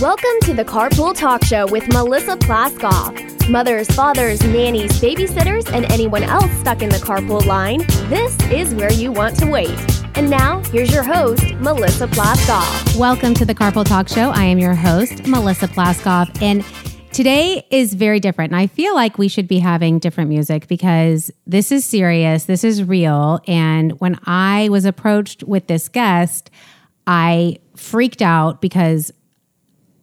Welcome to the Carpool Talk Show with Melissa Plaskoff. Mothers, fathers, nannies, babysitters, and anyone else stuck in the carpool line, this is where you want to wait. And now, here's your host, Melissa Plaskoff. Welcome to the Carpool Talk Show. I am your host, Melissa Plaskoff. And today is very different. And I feel like we should be having different music because this is serious, this is real. And when I was approached with this guest, I freaked out because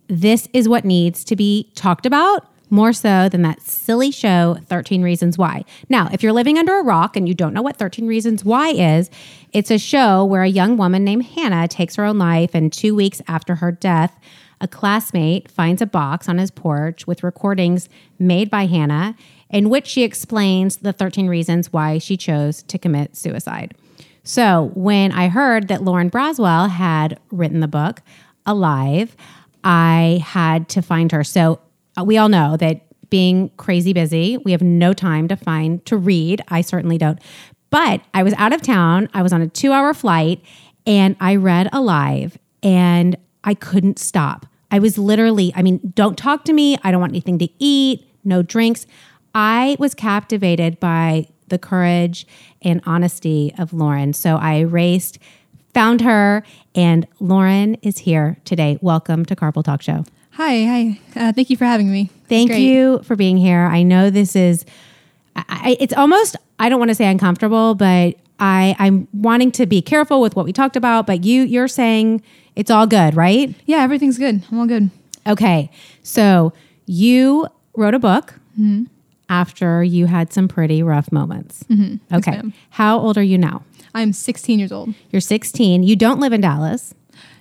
this is what needs to be talked about more so than that silly show 13 Reasons Why. Now, if you're living under a rock and you don't know what 13 Reasons Why is, it's a show where a young woman named Hannah takes her own life and 2 weeks after her death, a classmate finds a box on his porch with recordings made by Hannah in which she explains the 13 reasons why she chose to commit suicide. So, when I heard that Lauren Braswell had written the book Alive, I had to find her. So uh, we all know that being crazy busy, we have no time to find to read. I certainly don't. But I was out of town. I was on a two hour flight and I read Alive and I couldn't stop. I was literally, I mean, don't talk to me. I don't want anything to eat, no drinks. I was captivated by the courage and honesty of Lauren. So I raced found her, and Lauren is here today. Welcome to Carpool Talk Show. Hi, hi. Uh, thank you for having me. Thank you for being here. I know this is, I, it's almost, I don't want to say uncomfortable, but I, I'm wanting to be careful with what we talked about, but you, you're saying it's all good, right? Yeah, everything's good. I'm all good. Okay. So you wrote a book mm-hmm. After you had some pretty rough moments. Mm-hmm. Okay. Yes, How old are you now? I'm 16 years old. You're 16. You don't live in Dallas.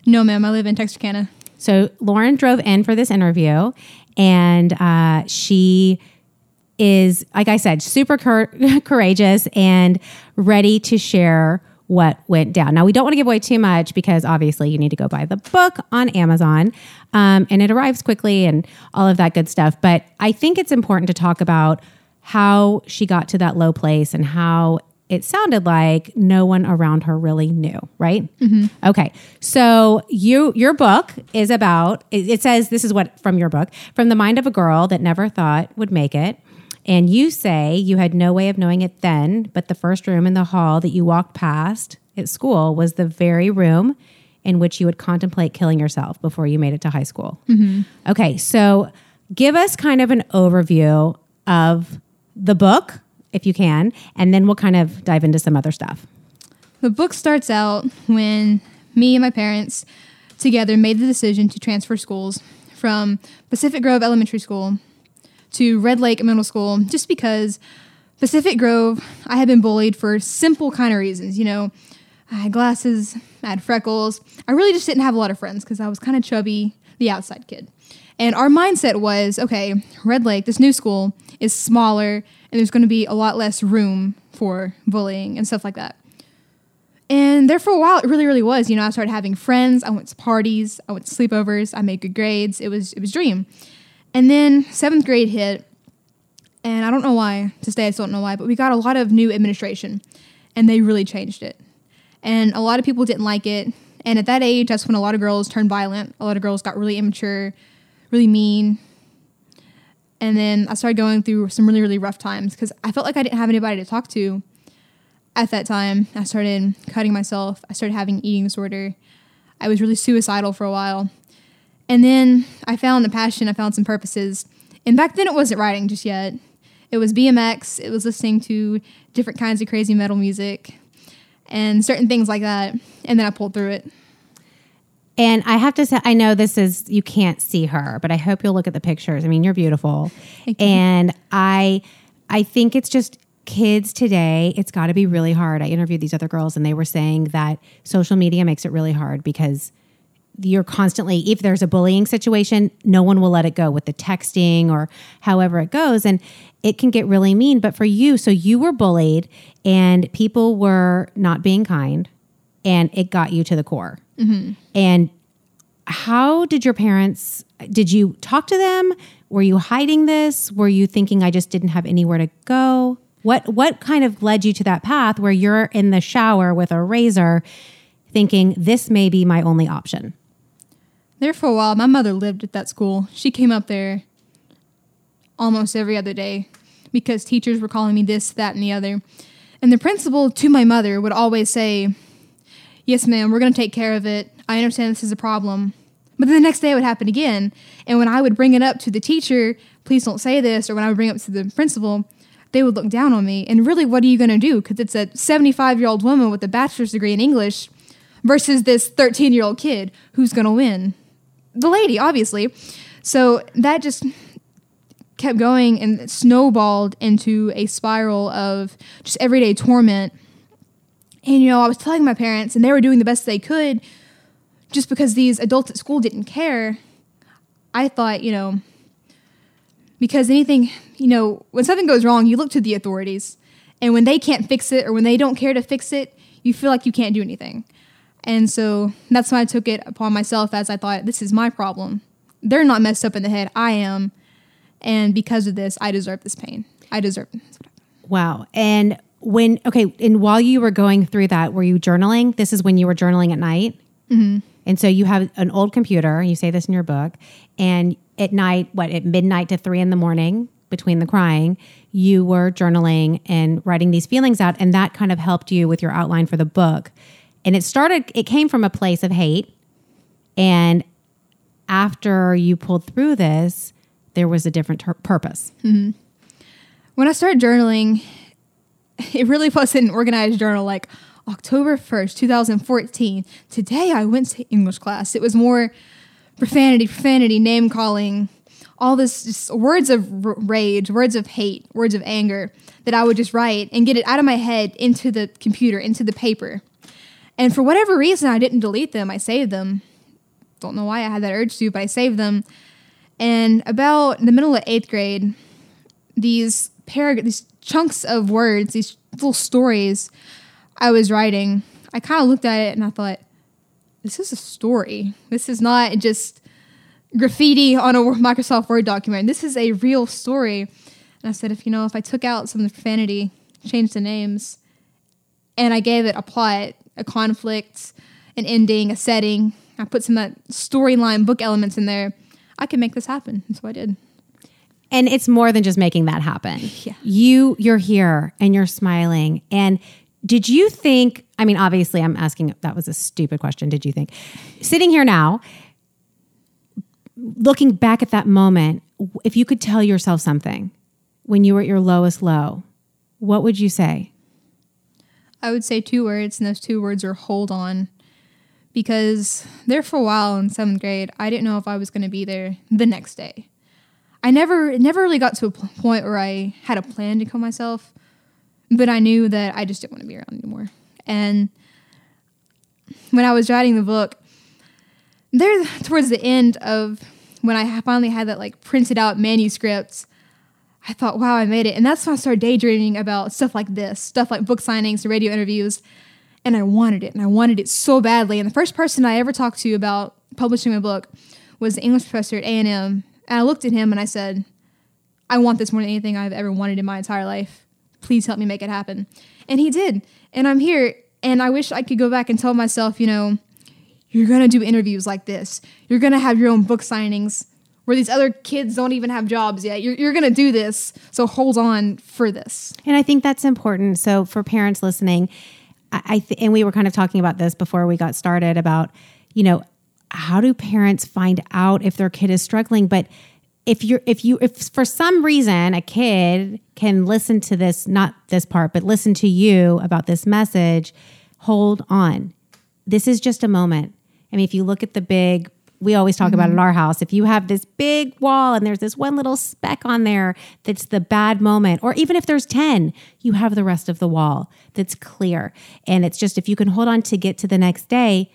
No, ma'am. I live in Texarkana. So Lauren drove in for this interview, and uh, she is, like I said, super cur- courageous and ready to share what went down. Now, we don't want to give away too much because obviously you need to go buy the book on Amazon um, and it arrives quickly and all of that good stuff. But I think it's important to talk about how she got to that low place and how it sounded like no one around her really knew, right? Mm-hmm. Okay. So you your book is about it, it says this is what from your book, from the mind of a girl that never thought would make it. And you say you had no way of knowing it then, but the first room in the hall that you walked past at school was the very room in which you would contemplate killing yourself before you made it to high school. Mm-hmm. Okay, so give us kind of an overview of the book if you can, and then we'll kind of dive into some other stuff. The book starts out when me and my parents together made the decision to transfer schools from Pacific Grove Elementary School to Red Lick Middle School just because Pacific Grove, I had been bullied for simple kind of reasons. You know, I had glasses, I had freckles. I really just didn't have a lot of friends because I was kind of chubby, the outside kid. And our mindset was okay, Red Lick, this new school, is smaller and there's going to be a lot less room for bullying and stuff like that. And there for a while, it really, really was. You know, I started having friends. I went to parties. I went to sleepovers. I made good grades. It was it was dream. And then seventh grade hit, and I don't know why. To stay, I still don't know why. But we got a lot of new administration, and they really changed it. And a lot of people didn't like it. And at that age, that's when a lot of girls turned violent. A lot of girls got really immature, really mean, and then I started going through some really, really rough times because I felt like I didn't have anybody to talk to at that time. I started cutting myself. I started having eating disorder. I was really suicidal for a while. And then I found a passion, I found some purposes. And back then it wasn't writing just yet. It was BMX, it was listening to different kinds of crazy metal music and certain things like that. And then I pulled through it. And I have to say, I know this is, you can't see her, but I hope you'll look at the pictures. I mean, you're beautiful. You. And I, I think it's just kids today, it's got to be really hard. I interviewed these other girls and they were saying that social media makes it really hard because you're constantly, if there's a bullying situation, no one will let it go with the texting or however it goes. And it can get really mean. But for you, so you were bullied and people were not being kind and it got you to the core. Mm-hmm. And how did your parents, did you talk to them? Were you hiding this? Were you thinking I just didn't have anywhere to go? What, what kind of led you to that path where you're in the shower with a razor thinking this may be my only option? There for a while, my mother lived at that school. She came up there almost every other day because teachers were calling me this, that, and the other. And the principal to my mother would always say, Yes, ma'am, we're going to take care of it. I understand this is a problem. But then the next day it would happen again. And when I would bring it up to the teacher, please don't say this, or when I would bring it up to the principal, they would look down on me. And really, what are you going to do? Because it's a 75 year old woman with a bachelor's degree in English versus this 13 year old kid who's going to win. The lady, obviously. So that just kept going and snowballed into a spiral of just everyday torment. And, you know, I was telling my parents, and they were doing the best they could just because these adults at school didn't care. I thought, you know, because anything, you know, when something goes wrong, you look to the authorities. And when they can't fix it or when they don't care to fix it, you feel like you can't do anything. And so that's why I took it upon myself as I thought, this is my problem. They're not messed up in the head. I am. And because of this, I deserve this pain. I deserve it. Wow. And when, okay, and while you were going through that, were you journaling? This is when you were journaling at night? Mm-hmm. And so you have an old computer, you say this in your book, and at night, what, at midnight to three in the morning, between the crying, you were journaling and writing these feelings out. And that kind of helped you with your outline for the book. And it started, it came from a place of hate. And after you pulled through this, there was a different ter- purpose. Mm-hmm. When I started journaling, it really wasn't an organized journal like October 1st, 2014. Today I went to English class. It was more profanity, profanity, name calling, all this words of r- rage, words of hate, words of anger that I would just write and get it out of my head into the computer, into the paper. And for whatever reason, I didn't delete them. I saved them. Don't know why I had that urge to, but I saved them. And about the middle of eighth grade, these parag- these chunks of words, these little stories I was writing, I kind of looked at it and I thought, this is a story. This is not just graffiti on a Microsoft Word document. This is a real story. And I said, if you know, if I took out some of the profanity, changed the names, and I gave it a plot, a conflict, an ending, a setting, I put some of that storyline book elements in there, I could make this happen. And so I did. And it's more than just making that happen. Yeah. You you're here and you're smiling. And did you think, I mean, obviously I'm asking that was a stupid question. Did you think sitting here now, looking back at that moment, if you could tell yourself something when you were at your lowest low, what would you say? I would say two words, and those two words are hold on. Because there for a while in seventh grade, I didn't know if I was going to be there the next day. I never, never really got to a point where I had a plan to kill myself, but I knew that I just didn't want to be around anymore. And when I was writing the book, there towards the end of when I finally had that like printed out manuscript, I thought, wow, I made it. And that's when I started daydreaming about stuff like this, stuff like book signings, radio interviews. And I wanted it, and I wanted it so badly. And the first person I ever talked to about publishing my book was the English professor at A&M. And I looked at him and I said, I want this more than anything I've ever wanted in my entire life. Please help me make it happen. And he did. And I'm here. And I wish I could go back and tell myself, you know, you're going to do interviews like this. You're going to have your own book signings where these other kids don't even have jobs yet. You're, you're going to do this. So hold on for this. And I think that's important. So for parents listening, I, I th- and we were kind of talking about this before we got started about, you know, how do parents find out if their kid is struggling? But if you're if you if for some reason a kid can listen to this, not this part, but listen to you about this message, hold on. This is just a moment. I mean, if you look at the big we always talk about in our house. If you have this big wall and there's this one little speck on there that's the bad moment or even if there's 10 you have the rest of the wall that's clear. And it's just if you can hold on to get to the next day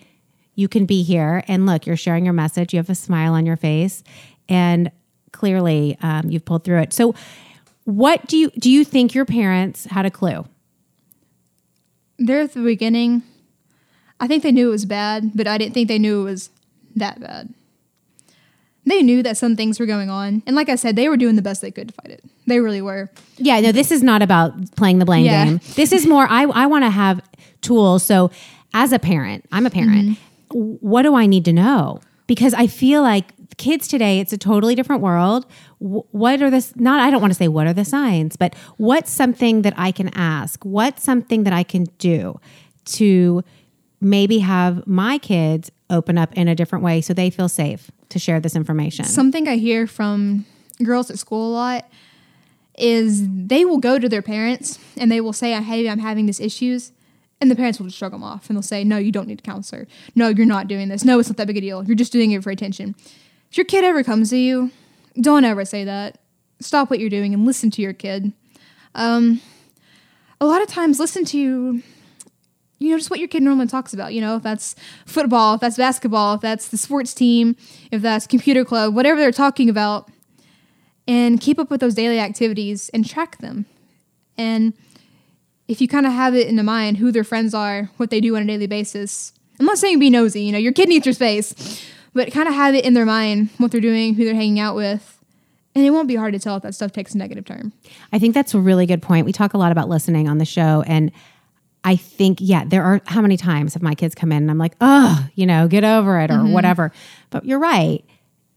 you can be here. And look you're sharing your message. You have a smile on your face. And clearly um, you've pulled through it. So what do you do you think your parents had a clue? There at the beginning, I think they knew it was bad, but I didn't think they knew it was that bad. They knew that some things were going on, and like I said, they were doing the best they could to fight it. They really were. Yeah, no, this is not about playing the blame Yeah. game. This is more, I, I want to have tools. So, as a parent, I'm a parent. Mm-hmm. What do I need to know? because I feel like kids today, it's a totally different world. What are the, not, I don't want to say what are the signs, but what's something that I can ask? What's something that I can do to maybe have my kids open up in a different way so they feel safe to share this information? Something I hear from girls at school a lot is they will go to their parents and they will say, "Hey, I'm having these issues," and the parents will just shrug them off and they'll say, "No, you don't need a counselor. No, you're not doing this. No, it's not that big a deal. You're just doing it for attention." If your kid ever comes to you, don't ever say that. Stop what you're doing and listen to your kid. Um, a lot of times, listen to you know, just what your kid normally talks about. You know, if that's football, if that's basketball, if that's the sports team, if that's computer club, whatever they're talking about, and keep up with those daily activities and track them. And if you kind of have it in the mind who their friends are, what they do on a daily basis, I'm not saying be nosy, you know, your kid needs your space, but kind of have it in their mind what they're doing, who they're hanging out with. And it won't be hard to tell if that stuff takes a negative turn. I think that's a really good point. We talk a lot about listening on the show. And I think, yeah, there are how many times have my kids come in and I'm like, oh, you know, get over it or mm-hmm. whatever. But you're right.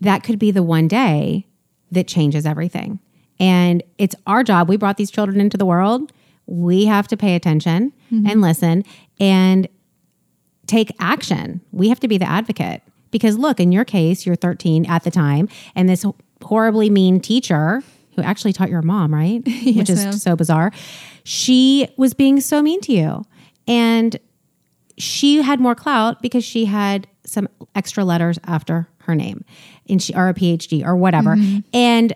That could be the one day that changes everything. And it's our job. We brought these children into the world. We have to pay attention mm-hmm. and listen and take action. We have to be the advocate. Because look, in your case, you're 13 at the time, and this horribly mean teacher who actually taught your mom, right? Which is ma'am. so bizarre. She was being so mean to you. And she had more clout because she had some extra letters after her name and she or a PhD or whatever. And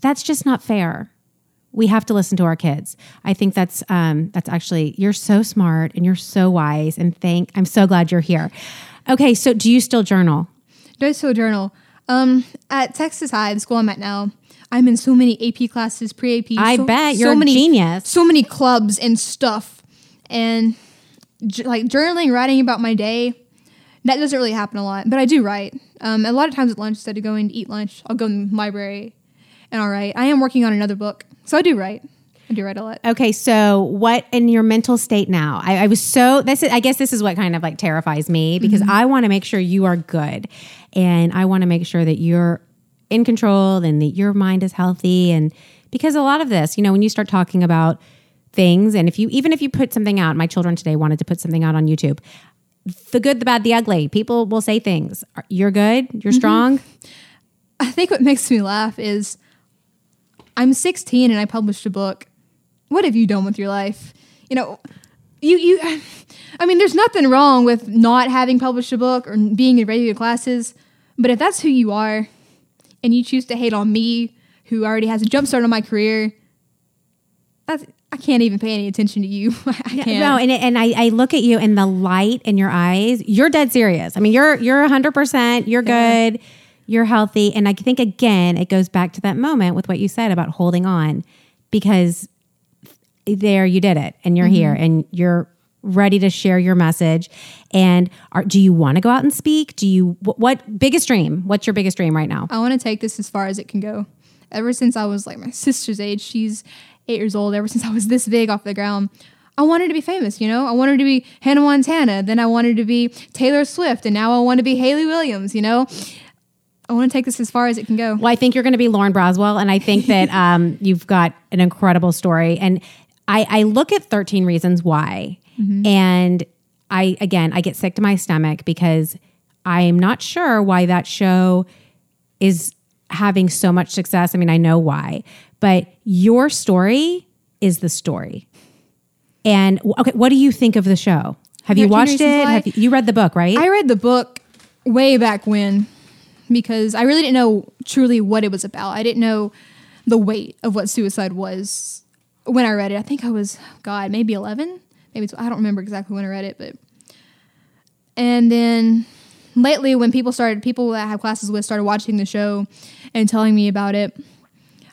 that's just not fair. We have to listen to our kids. I think that's um, that's actually you're so smart and you're so wise and thank I'm so glad you're here. Okay, so do you still journal? Do I still journal? Um, at Texas High, the school I'm at now, I'm in so many AP classes, pre-AP. I so, bet so you're a many, genius. So many clubs and stuff, and j- like journaling, writing about my day. That doesn't really happen a lot, but I do write. Um, a lot of times at lunch, instead of going to eat lunch, I'll go in the library and I'll write. I am working on another book, so I do write. I do write a lot. Okay, so what in your mental state now? I, I was so this is I guess this is what kind of like terrifies me because I want to make sure you are good, and I want to make sure that you're in control and that your mind is healthy, and because a lot of this, you know, when you start talking about things, and if you even if you put something out, my children today wanted to put something out on YouTube. The good, the bad, the ugly. People will say things. You're good. You're mm-hmm. strong. I think what makes me laugh is I'm 16 and I published a book. What have you done with your life? You know, you you I mean there's nothing wrong with not having published a book or being in regular classes, but if that's who you are and you choose to hate on me who already has a jump start on my career, that's I can't even pay any attention to you. I can't. No, and and I, I look at you and the light in your eyes. You're dead serious. I mean, you're you're hundred percent. You're Yeah. good. You're healthy, and I think again, it goes back to that moment with what you said about holding on, because there you did it, and you're mm-hmm. here, and you're ready to share your message. And are, do you want to go out and speak? Do you what, what biggest dream? What's your biggest dream right now? I want to take this as far as it can go. Ever since I was like my sister's age, she's eight years old. Ever since I was this big off the ground, I wanted to be famous. You know, I wanted to be Hannah Montana. Then I wanted to be Taylor Swift, and now I want to be Hayley Williams. You know, I want to take this as far as it can go. Well, I think you're going to be Lauren Braswell, and I think that um, you've got an incredible story. And I, I look at 13 Reasons Why, Mm-hmm. and I again I get sick to my stomach because I'm not sure why that show is having so much success. I mean, I know why, but your story is the story. And okay, what do you think of the show? Have you watched it? Have you, you read the book, right? I read the book way back when because I really didn't know truly what it was about. I didn't know the weight of what suicide was when I read it. I think I was, God, maybe 11. Maybe, 12. I don't remember exactly when I read it, but. And then lately, when people started, people that I have classes with started watching the show and telling me about it,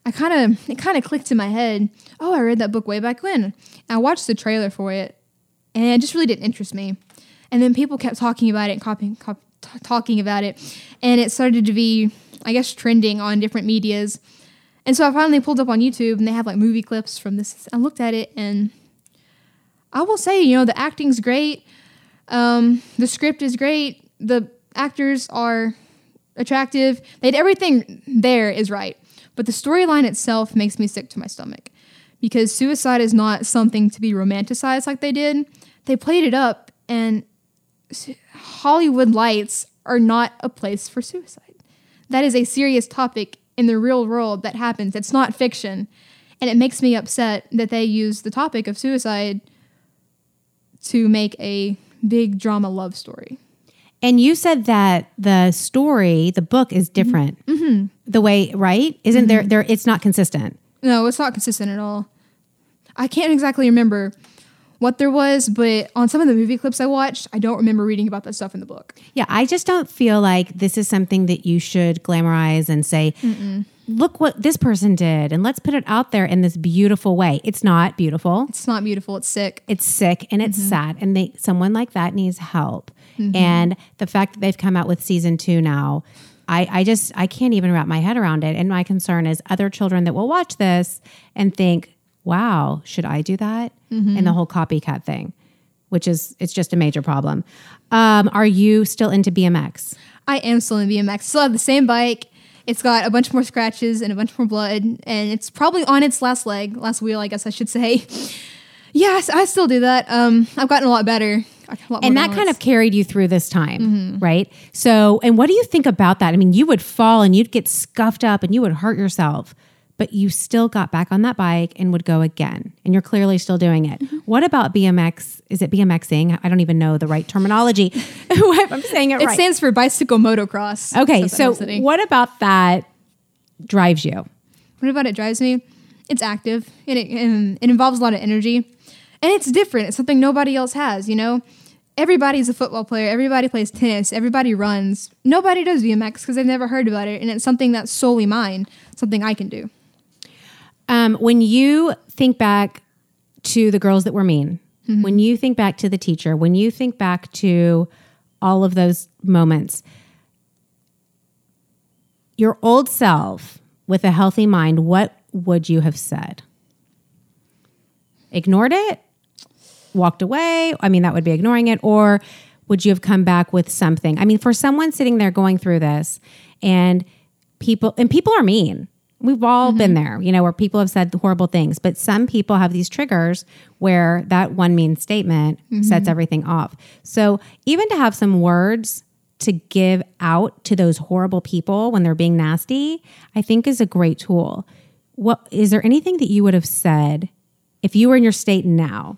I kind of, it kind of clicked in my head. Oh, I read that book way back when. And I watched the trailer for it and it just really didn't interest me. And then people kept talking about it and copying, cop, t- talking about it, and it started to be, I guess, trending on different medias. And so I finally pulled up on YouTube, and they have like movie clips from this. I looked at it, and I will say, you know, the acting's great, um, the script is great, the actors are attractive. They had everything there is right. But the storyline itself makes me sick to my stomach because suicide is not something to be romanticized like they did. They played it up, and Hollywood lights are not a place for suicide. That is a serious topic in the real world that happens. It's not fiction. And it makes me upset that they use the topic of suicide to make a big drama love story. And you said that the story, the book is different. Mm-hmm. The way, right? Isn't mm-hmm. there there it's not consistent. No, it's not consistent at all. I can't exactly remember what there was, but on some of the movie clips I watched, I don't remember reading about that stuff in the book. Yeah, I just don't feel like this is something that you should glamorize and say, Mm-mm. Look what this person did, and let's put it out there in this beautiful way. It's not beautiful. It's not beautiful. It's sick. It's sick and it's mm-hmm. sad. And they someone like that needs help. Mm-hmm. And the fact that they've come out with season two now, I, I just I can't even wrap my head around it. And my concern is other children that will watch this and think, wow, should I do that? Mm-hmm. And the whole copycat thing, which is it's just a major problem. Um, are you still into BMX? I am still in BMX. Still have the same bike. It's got a bunch more scratches and a bunch more blood, and it's probably on its last leg, last wheel, I guess I should say. Yes, I still do that. Um, I've gotten a lot better. Lot and that kind of carried you through this time, mm-hmm. right? So, and what do you think about that? I mean, you would fall and you'd get scuffed up and you would hurt yourself but you still got back on that bike and would go again. And you're clearly still doing it. Mm-hmm. What about BMX? Is it BMXing? I don't even know the right terminology. I'm saying it, it right. It stands for bicycle motocross. Okay, so what about that drives you? What about it drives me? It's active and it, and it involves a lot of energy. And it's different. It's something nobody else has, you know? Everybody's a football player. Everybody plays tennis. Everybody runs. Nobody does BMX because they've never heard about it. And it's something that's solely mine, something I can do. Um, when you think back to the girls that were mean, mm-hmm. when you think back to the teacher, when you think back to all of those moments, your old self with a healthy mind, what would you have said? Ignored it? Walked away? I mean, that would be ignoring it. Or would you have come back with something? I mean, for someone sitting there going through this and people, and people are mean. We've all mm-hmm. been there, you know, where people have said horrible things, but some people have these triggers where that one mean statement mm-hmm. sets everything off. So even to have some words to give out to those horrible people when they're being nasty, I think is a great tool. What is there anything that you would have said if you were in your state now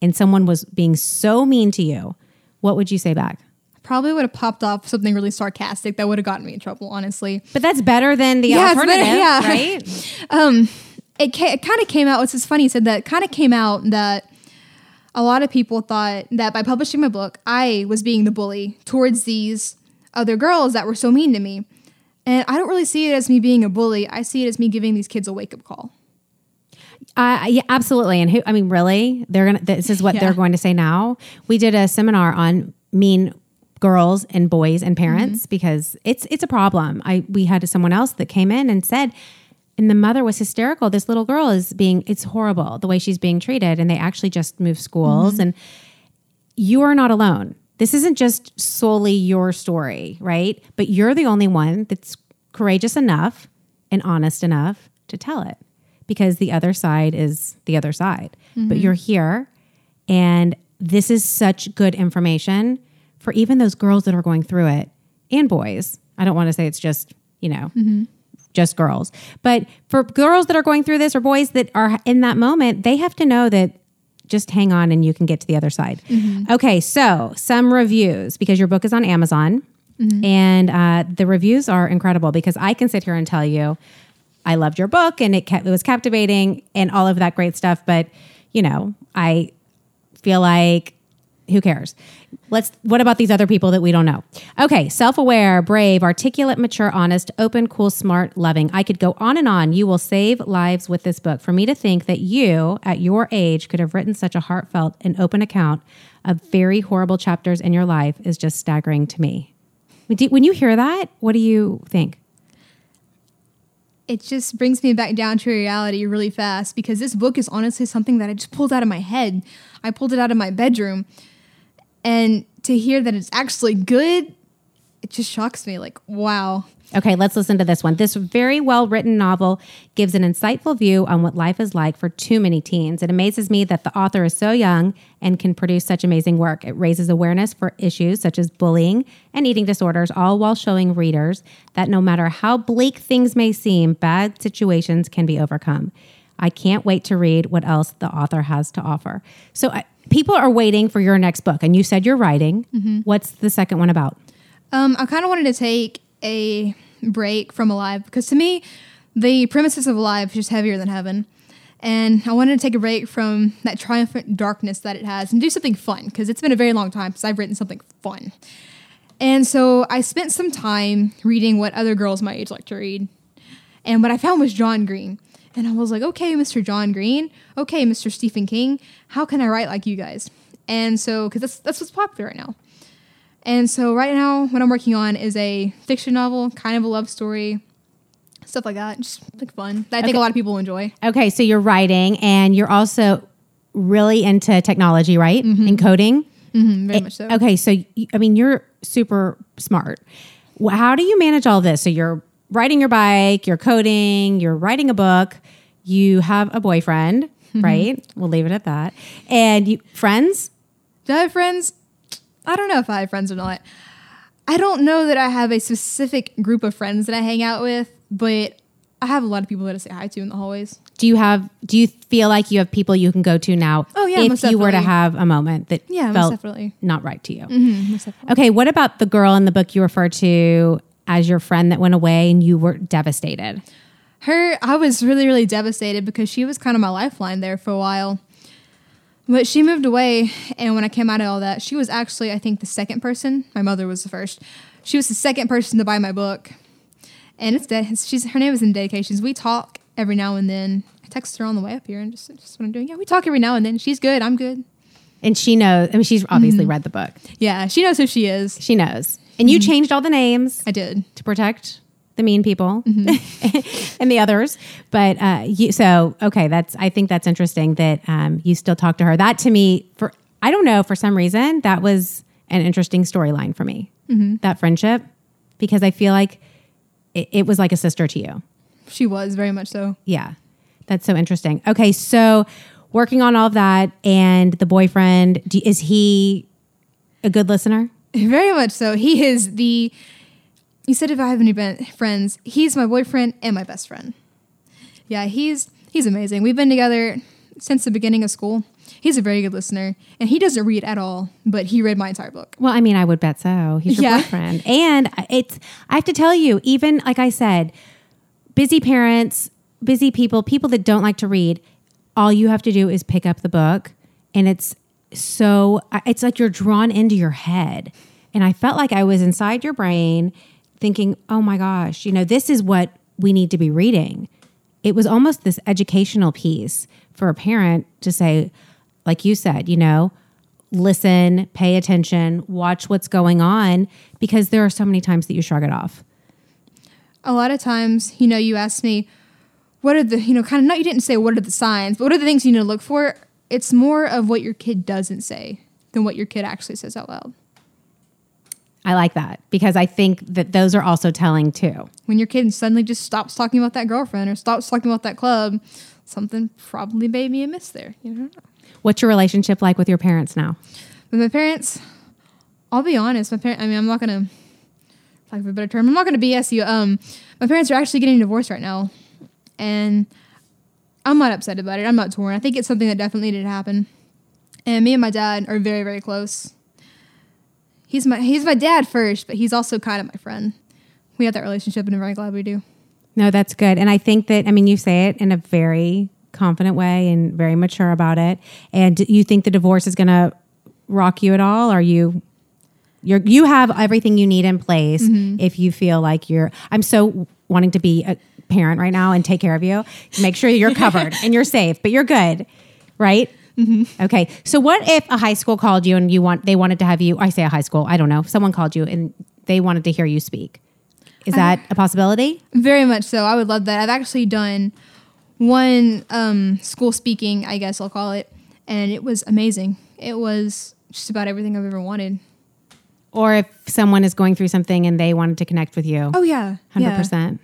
and someone was being so mean to you? What would you say back? Probably would have popped off something really sarcastic that would have gotten me in trouble, honestly. But that's better than the yeah, alternative, better, yeah. right? um, it, ca- it kind of came out. What's just funny, said that kind of came out that a lot of people thought that by publishing my book, I was being the bully towards these other girls that were so mean to me. And I don't really see it as me being a bully. I see it as me giving these kids a wake up call. Uh, yeah, absolutely. And who, I mean, really, they're gonna. This is what yeah. they're going to say now. We did a seminar on mean girls and boys and parents mm-hmm. because it's it's a problem. I we had someone else that came in and said and the mother was hysterical. This little girl is being it's horrible the way she's being treated and they actually just moved schools mm-hmm. and you are not alone. This isn't just solely your story, right? But you're the only one that's courageous enough and honest enough to tell it because the other side is the other side. Mm-hmm. But you're here and this is such good information for even those girls that are going through it and boys. I don't want to say it's just, you know, mm-hmm. just girls. But for girls that are going through this or boys that are in that moment, they have to know that just hang on and you can get to the other side. Mm-hmm. Okay, so some reviews because your book is on Amazon. Mm-hmm. And uh, the reviews are incredible because I can sit here and tell you, I loved your book and it, it was captivating and all of that great stuff. But, you know, I feel like who cares? Let's what about these other people that we don't know? Okay, self-aware, brave, articulate, mature, honest, open, cool, smart, loving. I could go on and on. You will save lives with this book. For me to think that you at your age could have written such a heartfelt and open account of very horrible chapters in your life is just staggering to me. When you hear that, what do you think? it just brings me back down to reality really fast because this book is honestly something that I just pulled out of my head. I pulled it out of my bedroom and to hear that it's actually good, it just shocks me. Like, wow. Okay, let's listen to this one. This very well written novel gives an insightful view on what life is like for too many teens. It amazes me that the author is so young and can produce such amazing work. It raises awareness for issues such as bullying and eating disorders, all while showing readers that no matter how bleak things may seem, bad situations can be overcome. I can't wait to read what else the author has to offer. So, I, people are waiting for your next book, and you said you're writing. What's the second one about? Um, I kind of wanted to take a break from Alive because to me, the premises of Alive is just heavier than heaven. And I wanted to take a break from that triumphant darkness that it has and do something fun because it's been a very long time since I've written something fun. And so I spent some time reading what other girls my age like to read. And what I found was John Green. And I was like, okay, Mr. John Green. Okay, Mr. Stephen King. How can I write like you guys? And so, because that's, that's what's popular right now. And so right now, what I'm working on is a fiction novel, kind of a love story, stuff like that. Just like fun. That I think a lot of people enjoy. Okay, so you're writing and you're also really into technology, right? And coding. Mm, very much so. Okay, so I mean, you're super smart. How do you manage all this? So you're riding your bike, you're coding, you're writing a book, you have a boyfriend, mm-hmm. right? We'll leave it at that. And you friends? Do I have friends? I don't know if I have friends or not. I don't know that I have a specific group of friends that I hang out with, but I have a lot of people that I say hi to in the hallways. Do you have? Do you feel like you have people you can go to now? Oh, yeah, if most you were to have a moment that Yeah, felt definitely. not right to you. Mm-hmm, definitely. Okay, what about the girl in the book you refer to as your friend that went away and you were devastated? Her, I was really, really devastated because she was kind of my lifeline there for a while. But she moved away, and when I came out of all that, she was actually, I think, the second person. My mother was the first. She was the second person to buy my book, and it's dead. She's her name is in dedications. We talk every now and then. I text her on the way up here, and just just what I'm doing. Yeah, we talk every now and then. She's good. I'm good. And she knows. I mean, she's obviously mm-hmm. read the book. Yeah, she knows who she is. She knows. And you changed all the names I did. to protect the mean people and the others. But uh, you, so okay, that's. I think that's interesting that um, you still talk to her. That to me, for I don't know, for some reason, that was an interesting storyline for me. That friendship, because I feel like it, it was like a sister to you. She was very much so. Yeah. That's so interesting. Okay, so working on all of that and the boyfriend, do, is he a good listener? Very much so. He is the. You said if I have any ben- friends, he's my boyfriend and my best friend. Yeah, he's he's amazing. We've been together since the beginning of school. He's a very good listener, and he doesn't read at all, but he read my entire book. Well, I mean, I would bet so. He's your Yeah. boyfriend. And it's I have to tell you, even like I said, busy parents, busy people, people that don't like to read, all you have to do is pick up the book and it's so it's like you're drawn into your head. And I felt like I was inside your brain thinking, "Oh my gosh, you know, this is what we need to be reading." It was almost this educational piece for a parent to say like you said, you know, listen, pay attention, watch what's going on because there are so many times that you shrug it off. A lot of times, you know, you ask me, what are the, you know, kind of, not you didn't say what are the signs, but what are the things you need to look for? It's more of what your kid doesn't say than what your kid actually says out loud. I like that because I think that those are also telling too. When your kid suddenly just stops talking about that girlfriend or stops talking about that club, something probably made me amiss there. You know? What's your relationship like with your parents now? With my parents, I'll be honest. My parent, I mean, I'm not gonna, for lack a better term, I'm not gonna BS you. Um, my parents are actually getting divorced right now, and I'm not upset about it. I'm not torn. I think it's something that definitely to happen. And me and my dad are very, very close. He's my he's my dad first, but he's also kind of my friend. We have that relationship, and I'm very glad we do. No, that's good. And I think that, I mean, you say it in a very confident way and very mature about it. And you think the divorce is going to rock you at all? Are you, you're, you have everything you need in place mm-hmm. if you feel like you're, I'm so wanting to be a parent right now and take care of you. Make sure you're covered and you're safe, but you're good, right? Okay. So what if a high school called you and you want, they wanted to have you, I say a high school, I don't know, someone called you and they wanted to hear you speak. Is that a possibility? Very much so. I would love that. I've actually done one um, school speaking, I guess I'll call it, and it was amazing. It was just about everything I've ever wanted. or if someone is going through something and they wanted to connect with you. Oh yeah, Hundred yeah. percent.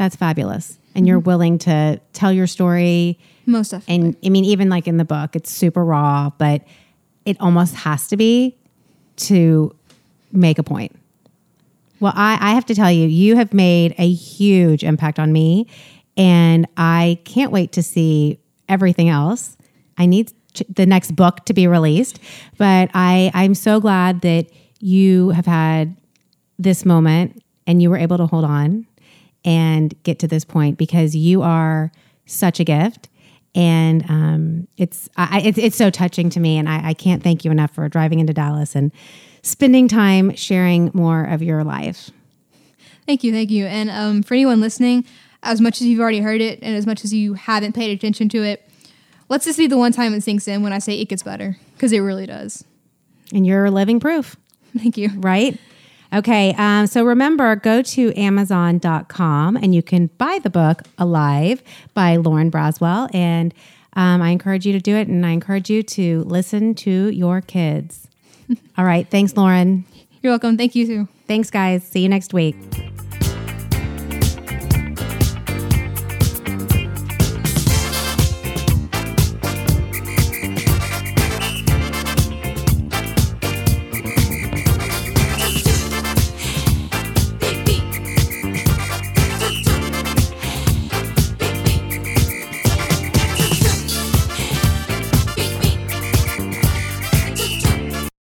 That's fabulous, and you're mm-hmm. willing to tell your story. Most definitely. And I mean, even like in the book, it's super raw, but it almost has to be to make a point. Well, I, I have to tell you, you have made a huge impact on me, and I can't wait to see everything else. I need ch- the next book to be released, but I, I'm so glad that you have had this moment and you were able to hold on and get to this point because you are such a gift. And um, it's, I, it's it's so touching to me, and I, I can't thank you enough for driving into Dallas and spending time sharing more of your life. Thank you, thank you. And um, for anyone listening, as much as you've already heard it, and as much as you haven't paid attention to it, let's just be the one time it sinks in when I say it gets better, because it really does. And you're living proof. Thank you. right? Okay, um, so remember, go to Amazon.com and you can buy the book Alive by Lauren Braswell. And um, I encourage you to do it and I encourage you to listen to your kids. All right, thanks, Lauren. You're welcome. Thank you too. Thanks, guys. See you next week.